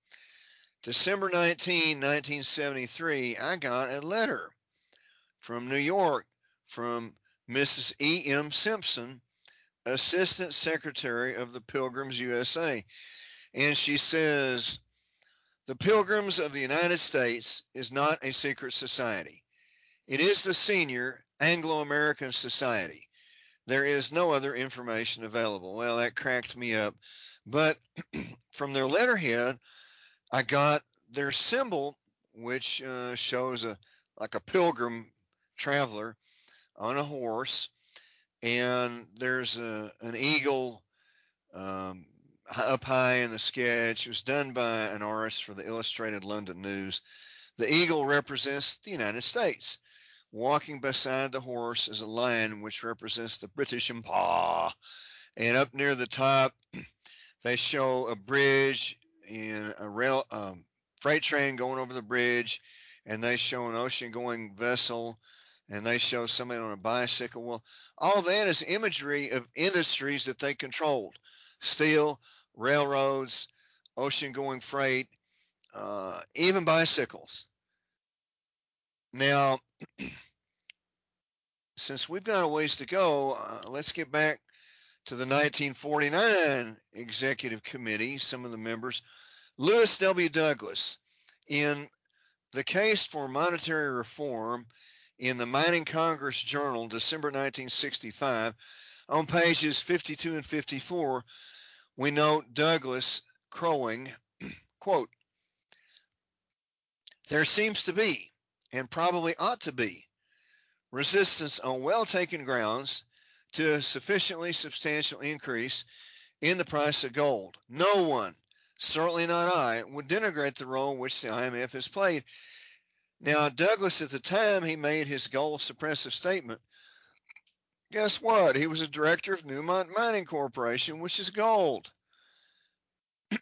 December 19, 1973, I got a letter from New York from Mrs. E. M. Simpson, Assistant Secretary of the Pilgrims USA. And she says, The Pilgrims of the United States is not a secret society. It is the senior Anglo American Society. There is no other information available. Well, that cracked me up. But from their letterhead, I got their symbol, which uh, shows a like a pilgrim traveler on a horse, and there's a, an eagle um, up high in the sketch. It was done by an artist for the Illustrated London News. The eagle represents the United States. Walking beside the horse is a lion, which represents the British Empire. And up near the top, they show a bridge and a rail um, freight train going over the bridge, and they show an ocean-going vessel, and they show somebody on a bicycle. Well, all that is imagery of industries that they controlled: steel, railroads, ocean-going freight, uh, even bicycles. Now, since we've got a ways to go, uh, let's get back to the 1949 Executive Committee, some of the members. Lewis W. Douglas, in the case for monetary reform in the Mining Congress Journal, December 1965, on pages 52 and 54, we note Douglas crowing, quote, There seems to be, and probably ought to be, resistance on well taken grounds to a sufficiently substantial increase in the price of gold. No one, certainly not I, would denigrate the role which the IMF has played. Now, Douglas, at the time he made his gold suppressive statement, guess what? He was a director of Newmont Mining Corporation, which is gold,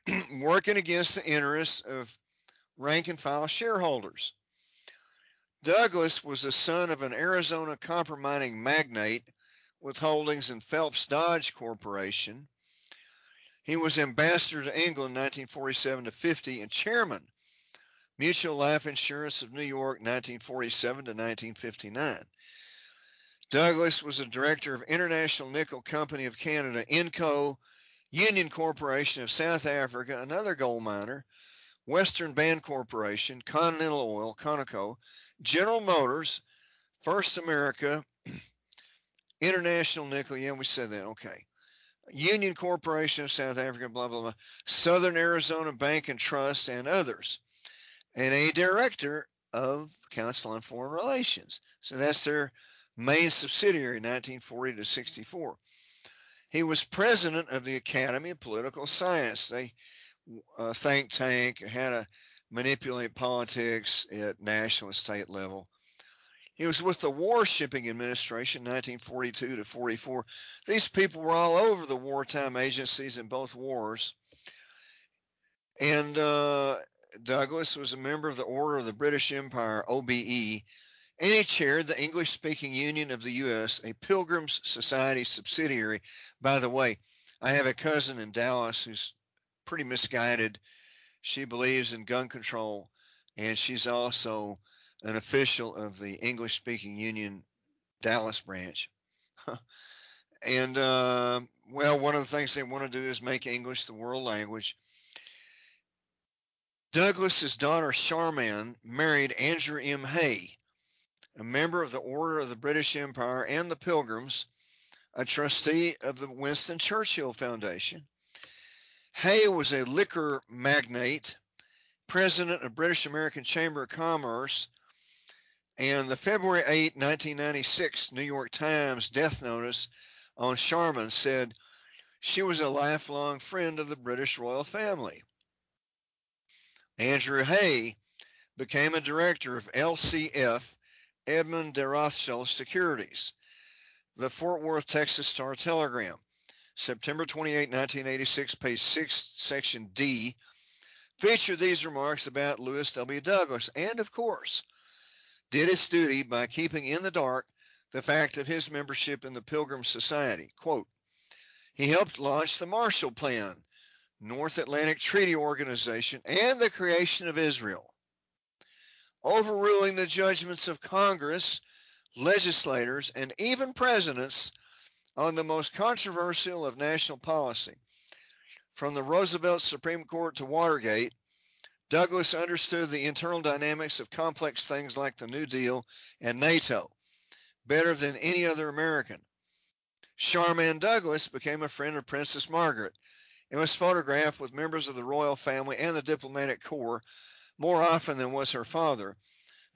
working against the interests of rank and file shareholders. Douglas was the son of an Arizona copper mining magnate with holdings in Phelps Dodge Corporation. He was ambassador to England 1947 to 50 and chairman Mutual Life Insurance of New York 1947 to 1959. Douglas was a director of International Nickel Company of Canada, Inco, Union Corporation of South Africa, another gold miner, Western Bancorporation, Continental Oil, Conoco, General Motors, First America, International Nickel, yeah, we said that, okay. Union Corporation of South Africa, blah, blah, blah, Southern Arizona Bank and Trust, and others, and a director of Council on Foreign Relations. So that's their main subsidiary, 1940 to 64. He was president of the Academy of Political Science. They uh, think tank had to manipulate politics at national and state level. He was with the War Shipping Administration, 1942 to 44. These people were all over the wartime agencies in both wars. And uh, Douglas was a member of the Order of the British Empire, OBE, and he chaired the English speaking Union of the U.S., a Pilgrims Society subsidiary. By the way, I have a cousin in Dallas who's pretty misguided. She believes in gun control, and she's also an official of the English speaking Union Dallas branch. and, uh, well, one of the things they want to do is make English the world language. Douglas's daughter Charmaine married Andrew M. Hay, a member of the Order of the British Empire and the Pilgrims, a trustee of the Winston Churchill Foundation. Hay was a liquor magnate, president of British American Chamber of Commerce, and the February 8, 1996 New York Times death notice on Charmaine said she was a lifelong friend of the British royal family. Andrew Hay became a director of LCF Edmund de Rothschild Securities. The Fort Worth, Texas Star Telegram, September 28, 1986, page 6, section D, featured these remarks about Lewis W. Douglas and, of course, did its duty by keeping in the dark the fact of his membership in the Pilgrim Society. Quote, he helped launch the Marshall Plan, North Atlantic Treaty Organization, and the creation of Israel overruling the judgments of Congress, legislators, and even presidents on the most controversial of national policy. From the Roosevelt Supreme Court to Watergate, Douglas understood the internal dynamics of complex things like the New Deal and NATO better than any other American. Charmaine Douglas became a friend of Princess Margaret and was photographed with members of the royal family and the diplomatic corps more often than was her father,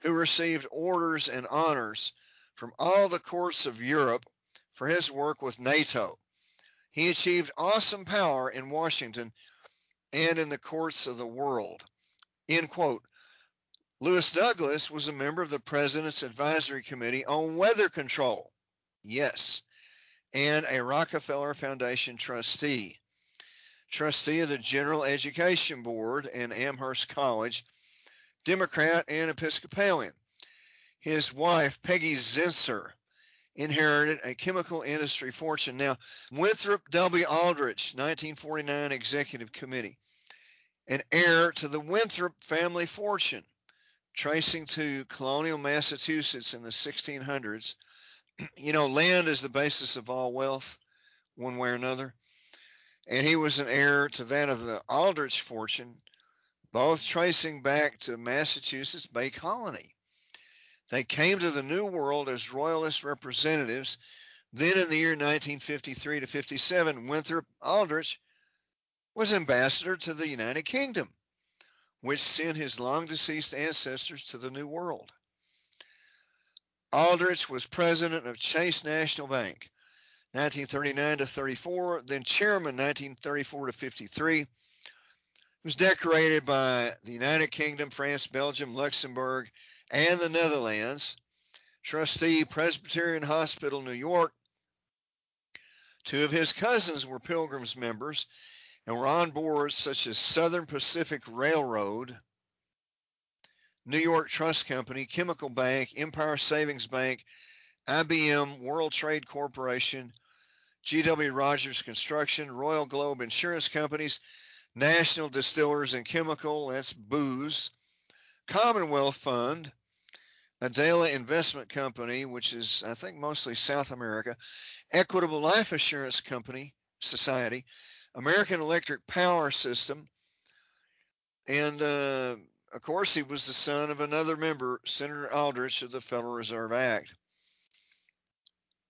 who received orders and honors from all the courts of Europe for his work with NATO. He achieved awesome power in Washington and in the courts of the world. End quote. Lewis Douglas was a member of the President's Advisory Committee on Weather Control. Yes. And a Rockefeller Foundation trustee trustee of the General Education Board in Amherst College, Democrat and Episcopalian. His wife, Peggy Zinsser, inherited a chemical industry fortune. Now, Winthrop W. Aldrich, 1949 Executive Committee, an heir to the Winthrop family fortune. tracing to colonial Massachusetts in the 1600s. you know, land is the basis of all wealth, one way or another. And he was an heir to that of the Aldrich fortune, both tracing back to Massachusetts Bay Colony. They came to the New World as royalist representatives. Then, in the year 1953 to 57, Winthrop Aldrich was ambassador to the United Kingdom which sent his long deceased ancestors to the New World. Aldrich was president of Chase National Bank, 1939 to 34, then chairman 1934 to 53. He was decorated by the United Kingdom, France, Belgium, Luxembourg, and the Netherlands. Trustee, Presbyterian Hospital, New York. Two of his cousins were Pilgrim's members, and were on boards such as Southern Pacific Railroad, New York Trust Company, Chemical Bank, Empire Savings Bank, IBM, World Trade Corporation, G.W. Rogers Construction, Royal Globe Insurance Companies, National Distillers and Chemical, that's booze, Commonwealth Fund, Adela Investment Company, which is, I think, mostly South America, Equitable Life Assurance Company, Society, American Electric Power System. And uh, of course, he was the son of another member, Senator Aldrich of the Federal Reserve Act.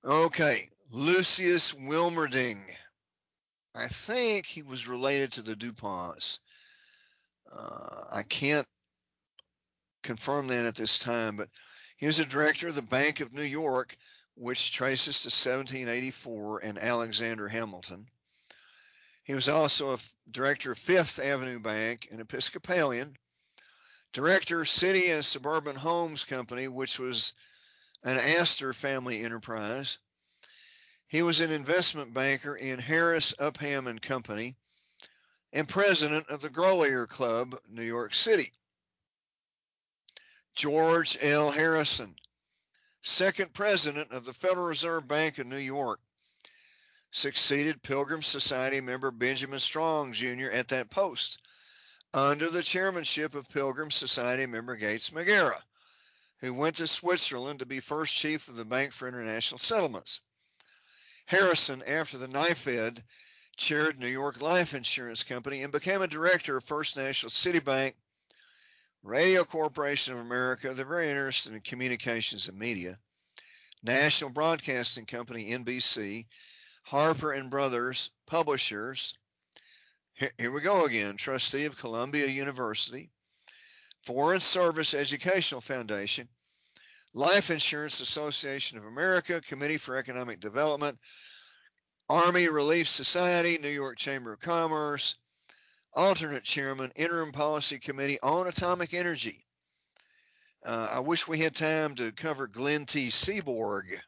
Okay, Lucius Wilmerding. I think he was related to the DuPonts. Uh, I can't confirm that at this time, but he was a director of the Bank of New York, which traces to 1784 and Alexander Hamilton. He was also a director of Fifth Avenue Bank, an Episcopalian, director City and Suburban Homes Company, which was an Astor family enterprise. He was an investment banker in Harris Upham and Company and president of the Grolier Club, New York City. George L. Harrison, second president of the Federal Reserve Bank of New York succeeded Pilgrim Society member Benjamin Strong Jr. at that post under the chairmanship of Pilgrim Society member Gates McGarrah, who went to Switzerland to be first chief of the Bank for International Settlements. Harrison, after the NYFED, chaired New York Life Insurance Company and became a director of First National Citibank, Radio Corporation of America, they're very interested in communications and media, National Broadcasting Company, NBC, Harper and Brothers Publishers. Here we go again. Trustee of Columbia University, Foreign Service Educational Foundation, Life Insurance Association of America, Committee for Economic Development, Army Relief Society, New York Chamber of Commerce, alternate chairman, Interim Policy Committee on Atomic Energy. Uh, I wish we had time to cover Glenn T. Seaborg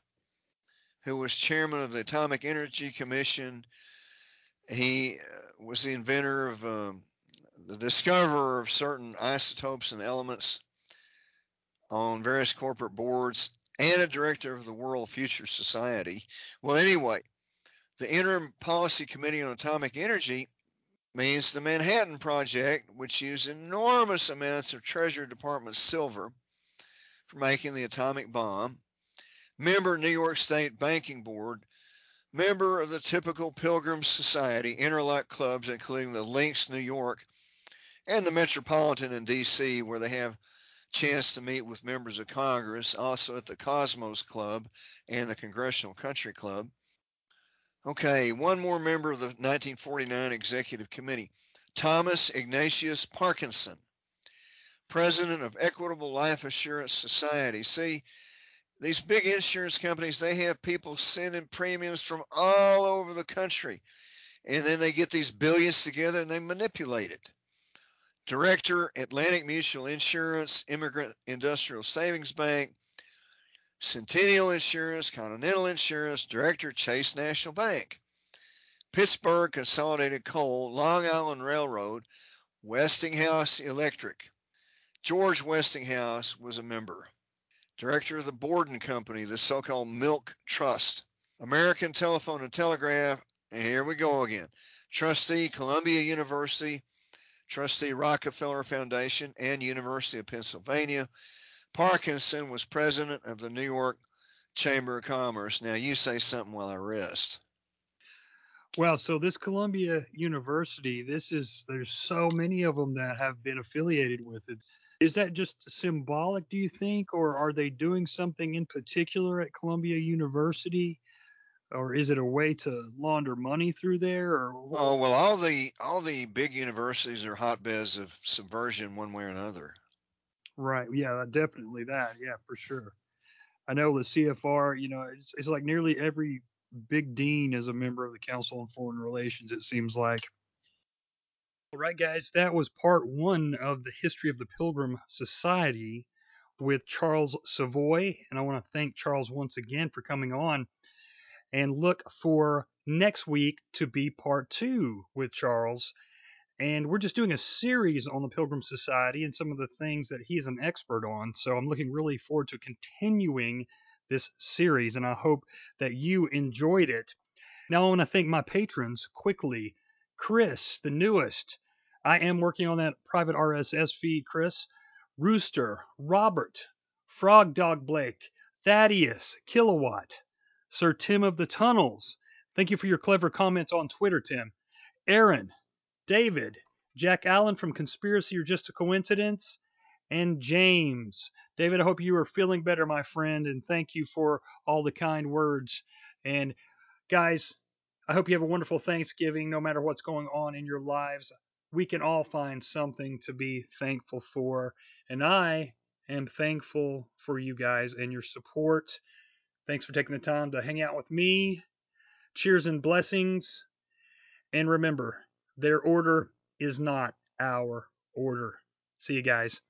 who was chairman of the Atomic Energy Commission. He uh, was the inventor of um, the discoverer of certain isotopes and elements on various corporate boards and a director of the World Future Society. Well, anyway, the Interim Policy Committee on Atomic Energy means the Manhattan Project, which used enormous amounts of Treasury Department silver for making the atomic bomb, member New York State Banking Board, member of the typical Pilgrim Society interlock clubs, including the Links New York and the Metropolitan in D.C., where they have chance to meet with members of Congress, also at the Cosmos Club and the Congressional Country Club. Okay, one more member of the 1949 Executive Committee, Thomas Ignatius Parkinson, president of Equitable Life Assurance Society. See, these big insurance companies, they have people sending premiums from all over the country. And then they get these billions together and they manipulate it. Director, Atlantic Mutual Insurance, Emigrant Industrial Savings Bank, Centennial Insurance, Continental Insurance, Director, Chase National Bank, Pittsburgh Consolidated Coal, Long Island Railroad, Westinghouse Electric. George Westinghouse was a member director of the Borden Company, the so called Milk Trust, American Telephone and Telegraph, and here we go again, trustee, Columbia University, trustee Rockefeller Foundation, and University of Pennsylvania. Parkinson was president of the New York Chamber of Commerce. Now you say something while I rest. Well, so this Columbia University, this is there's so many of them that have been affiliated with it. Is that just symbolic, do you think, or are they doing something in particular at Columbia University? Or is it a way to launder money through there? Or oh well, all the all the big universities are hotbeds of subversion, one way or another. Right. Yeah, definitely that. Yeah, for sure. I know the CFR. You know, it's, it's like nearly every big dean is a member of the Council on Foreign Relations. It seems like. All right, guys, that was part one of the history of the Pilgrim Society with Charles Savoie. And I want to thank Charles once again for coming on. And look for next week to be part two with Charles. And we're just doing a series on the Pilgrim Society and some of the things that he is an expert on. So I'm looking really forward to continuing this series, and I hope that you enjoyed it. Now I want to thank my patrons quickly. Chris, the newest, I am working on that private RSS feed, Chris. Rooster, Robert, Frog Dog Blake, Thaddeus, Kilowatt, Sir Tim of the Tunnels. Thank you for your clever comments on Twitter, Tim. Aaron, David, Jack Allen from Conspiracy or Just a Coincidence, and James. David, I hope you are feeling better, my friend, and thank you for all the kind words. And guys, I hope you have a wonderful Thanksgiving, no matter what's going on in your lives we can all find something to be thankful for. And I am thankful for you guys and your support. Thanks for taking the time to hang out with me. Cheers and blessings. And remember, their order is not our order. See you guys.